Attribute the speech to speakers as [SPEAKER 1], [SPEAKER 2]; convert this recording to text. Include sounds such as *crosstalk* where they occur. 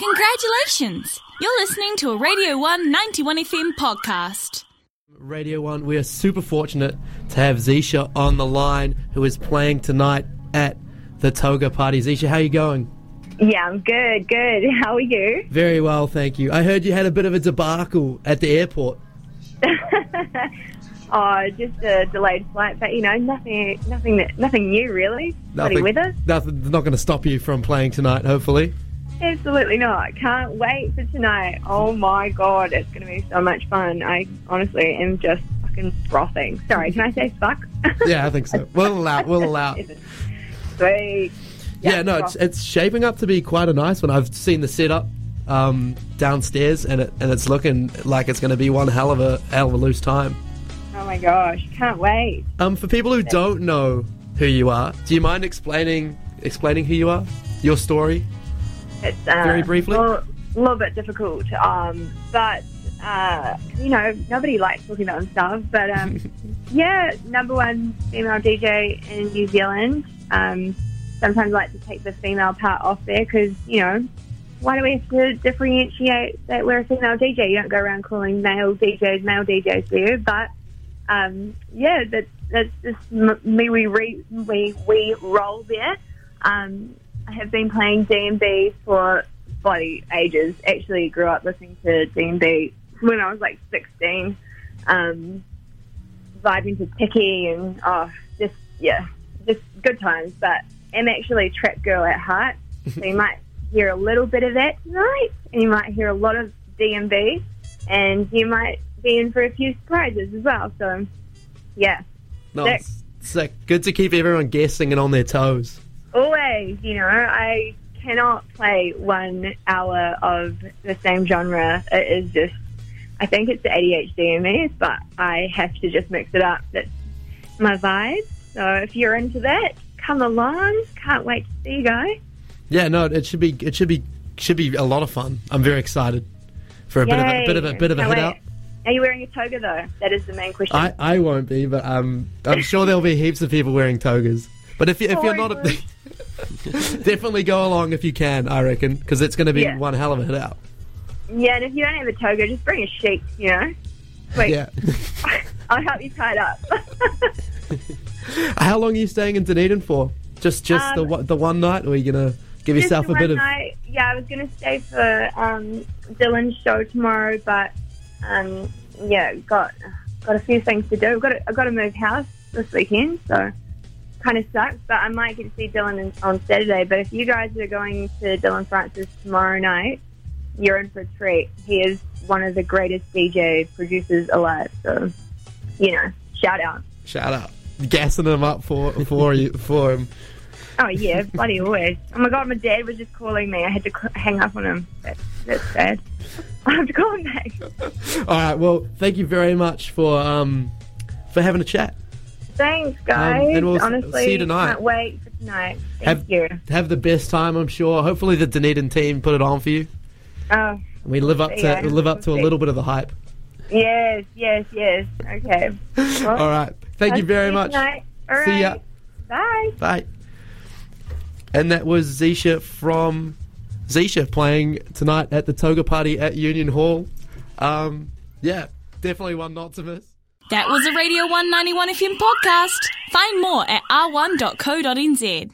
[SPEAKER 1] Congratulations! You're listening to a Radio 1 91 FM podcast.
[SPEAKER 2] Radio 1, we are super fortunate to have Zisha on the line, who is playing tonight at the Toga Party. Zisha, how are you going?
[SPEAKER 3] Yeah, I'm good, good. *laughs* How are you?
[SPEAKER 2] Very well, thank you. I heard you had a bit of a debacle at the airport. *laughs*
[SPEAKER 3] oh, just a delayed flight, but you know, nothing, nothing, nothing new really. Nothing Bloody weather.
[SPEAKER 2] Nothing, not going to stop you from playing tonight, hopefully.
[SPEAKER 3] Absolutely not. Can't wait for tonight. Oh my god, it's going to be so much fun. I honestly am just fucking frothing. Sorry, can I say fuck?
[SPEAKER 2] yeah, I think so. We'll allow. We'll *laughs* allow.
[SPEAKER 3] Sweet.
[SPEAKER 2] Yeah, yeah no, it's, it's shaping up to be quite a nice one. I've seen the setup um, downstairs, and it, and it's looking like it's going to be one hell of a hell of a loose time.
[SPEAKER 3] Oh my gosh, can't wait.
[SPEAKER 2] Um, for people who don't know who you are, do you mind explaining explaining who you are, your story?
[SPEAKER 3] It's uh,
[SPEAKER 2] very briefly.
[SPEAKER 3] A little, bit difficult, um, but uh, you know nobody likes talking about stuff. But um, *laughs* yeah, number one female DJ in New Zealand. Um, sometimes I like to take the female part off there because you know why do we have to differentiate that we're a female DJ? You don't go around calling male DJs male DJs there, but um, yeah, that's that's just me. We re, we we roll there. Um, I have been playing DnB for bloody ages. Actually, grew up listening to DnB when I was like 16. Um, vibing to Tiki and oh, just yeah, just good times. But I'm actually a trap girl at heart, *laughs* so you might hear a little bit of that tonight, and you might hear a lot of DnB, and you might be in for a few surprises as well. So yeah,
[SPEAKER 2] nice. Sick. Good to keep everyone guessing and on their toes
[SPEAKER 3] always, you know, I cannot play one hour of the same genre. It is just, I think it's the ADHD in me, but I have to just mix it up. That's my vibe. So if you're into that, come along. Can't wait to see you guys.
[SPEAKER 2] Yeah, no, it should be, it should be, should be a lot of fun. I'm very excited for a Yay. bit of a bit of a bit of a hit out.
[SPEAKER 3] Are you wearing a toga though? That is the main question.
[SPEAKER 2] I, I won't be, but um, I'm sure there'll be heaps of people wearing togas. But if you, if you're not, a, *laughs* *laughs* Definitely go along if you can, I reckon, because it's going to be yeah. one hell of a hit out.
[SPEAKER 3] Yeah, and if you don't have a toga, just bring a sheet, you know? Wait. Yeah. *laughs* I'll help you tie it up. *laughs*
[SPEAKER 2] How long are you staying in Dunedin for? Just just um, the the one night, or are you gonna give yourself a bit of?
[SPEAKER 3] Night. Yeah, I was gonna stay for um, Dillon's show tomorrow, but um, yeah, got got a few things to do. I've got to, I've got to move house this weekend, so kind of sucks, but I might get to see Dillon on Saturday. But if you guys are going to Dillon Francis tomorrow night, you're in for a treat. He is one of the greatest DJ producers alive. So, you know, shout out.
[SPEAKER 2] Shout out. Gassing him up for for you for him.
[SPEAKER 3] Oh yeah, bloody always. Oh my god, my dad was just calling me. I had to hang up on him. That's, that's sad. *laughs* I have to call him back.
[SPEAKER 2] All right. Well, thank you very much for um for having a chat.
[SPEAKER 3] Thanks, guys. Um,
[SPEAKER 2] and we'll
[SPEAKER 3] Honestly,
[SPEAKER 2] see you tonight.
[SPEAKER 3] Can't wait for tonight. Thank
[SPEAKER 2] have,
[SPEAKER 3] you.
[SPEAKER 2] Have the best time, I'm sure. Hopefully, the Dunedin team put it on for you.
[SPEAKER 3] Oh,
[SPEAKER 2] we live up to live up to a little bit of the hype.
[SPEAKER 3] Yes, yes, yes. Okay. *laughs*
[SPEAKER 2] Well, All right. Thank you very much.
[SPEAKER 3] Tonight.
[SPEAKER 2] All see ya.
[SPEAKER 3] Bye.
[SPEAKER 2] Bye. And that was Zisha from Zisha playing tonight at the Toga Party at Union Hall. Um, yeah, definitely one not to miss.
[SPEAKER 1] That was a Radio 191 FM podcast. Find more at r1.co.nz.